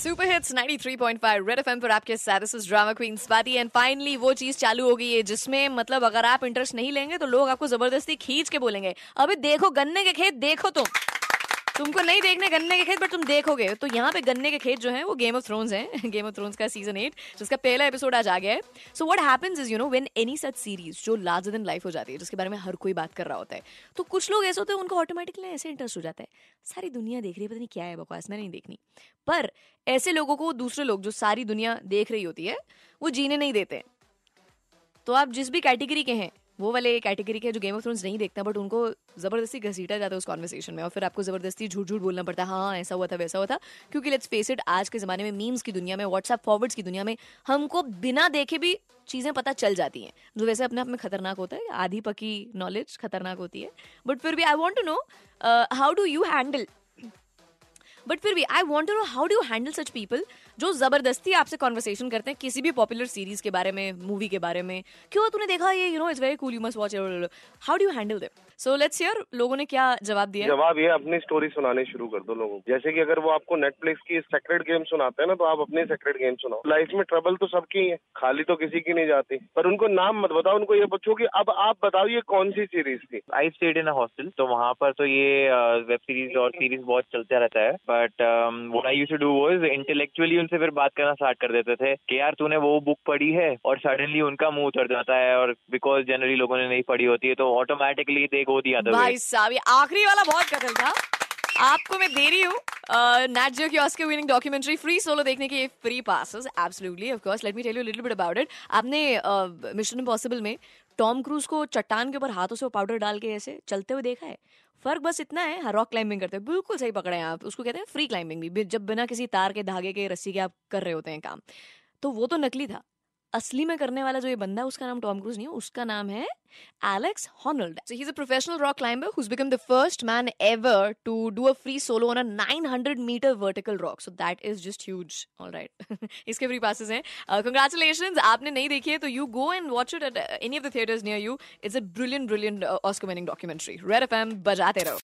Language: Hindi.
सुपर हिट्स 93.5 रेड एफएम पर आपके is drama queen Swati and finally वो चीज़ चालू हो गई है जिसमें मतलब अगर आप इंटरेस्ट नहीं लेंगे तो लोग आपको ज़बरदस्ती खींच के बोलेंगे। अभी देखो गन्ने के खेत, देखो तुम। तुमको नहीं देखने, गन्ने के खेत पर तुम देखोगे। तो यहाँ पे गन्ने के खेत जो है, वो गेम ऑफ़ थ्रोन्स है गेम ऑफ़ थ्रोन्स का सीज़न एट जिसका पहला एपिसोड आज आ गया है। So what happens is you know when any such series जो लार्जर देन लाइफ हो जाती है, जिसके बारे में हर कोई बात कर रहा होता है तो कुछ लोग ऐसे होते हैं, उनको ऑटोमेटिकली ऐसे इंटरेस्ट हो जाता है। सारी दुनिया देख रही है, पता नहीं क्या है बकवास मैं नहीं देखनी। पर ऐसे लोगों को, दूसरे लोग, जो सारी दुनिया देख रही होती है, वो जीने नहीं देते। तो आप जिस भी कैटेगरी के हैं वो वाले कैटेगरी के जो गेम ऑफ़ थ्रोन्स नहीं देखते बट उनको ज़बरदस्ती घसीटा जाता है उस कॉन्वर्सेशन में और फिर आपको ज़बरदस्ती झूठ झूठ बोलना पड़ता है हाँ ऐसा हुआ था, वैसा हुआ था। क्योंकि लेट्स फेस इट आज के जमाने में मीम्स की दुनिया में व्हाट्सएप फॉरवर्ड्स की दुनिया में हमको बिना देखे भी चीज़ें पता चल जाती हैं। जो वैसे अपने आप में खतरनाक होता है, आधी पकी नॉलेज खतरनाक होती है। बट फिर भी I want to know how do you handle but फिर भी I want to know how do handle such people जो ज़बरदस्ती आपसे कॉन्वर्सेशन करते हैं किसी भी पॉपुलर सीरीज़ के बारे में मूवी के बारे में। क्यों तूने देखा ये you know it's very cool you must watch how do handle them so let's hear लोगों ने क्या जवाब दिया। जवाब ये अपनी स्टोरी सुनाने शुरू कर दो लोगों को। जैसे कि अगर वो आपको नेटफ्लिक्स की सेक्रेट गेम सुनाते हैं ना तो आप अपने सेक्रेट गेम सुनाओ। लाइफ में ट्रबल तो सबकी है खाली तो किसी की नहीं जाती। पर उनको नाम मत बताओ उनको ये पूछो कि अब आप बताओ ये कौन सी सीरीज़ थी। आई स्टेड इन हॉस्टल तो वहाँ पर तो ये वेब सीरीज़ और सीरीज़ बहुत चलता रहता है। बट वो I you to do was intellectually उनसे फिर बात करना स्टार्ट कर देते थे कि यार तूने वो बुक पढ़ी है और सडनली उनका मुँह उतर जाता है और बिकॉज़ जनरली लोगों ने नहीं पढ़ी होती है तो ऑटोमेटिकली दे गो था भाई साहब आखिरी वाला बहुत कतल था। आपको मैं दे रही हूँ नैट की Oscar winning documentary Free Solo देखने के free passes absolutely of course let me tell you little bit about it आपने मिशन इम्पॉसिबल में टॉम क्रूज को चट्टान के ऊपर हाथों से पाउडर डाल के ऐसे चलते हुए देखा है? फ़र्क बस इतना है रॉक क्लाइंबिंग करते हैं बिल्कुल सही पकड़े हैं आप, उसको कहते हैं फ्री क्लाइंबिंग भी। जब बिना किसी तार के, धागे के, रस्सी के आप कर रहे होते हैं काम। तो वो तो नकली था। असली में करने वाला जो ये बंदा है, उसका नाम टॉम क्रूज नहीं है, उसका नाम है Alex Honnold so he is a professional rock climber who's become the first man ever to do a free solo on a 900 metre vertical rock so that is just huge alright इसके फ्री पासेस हैं कंग्रेचुलेशंस आपने नहीं देखी है तो you go and watch it at any of the theatres near you it's a brilliant brilliant Oscar winning documentary Red FM बजाते रहो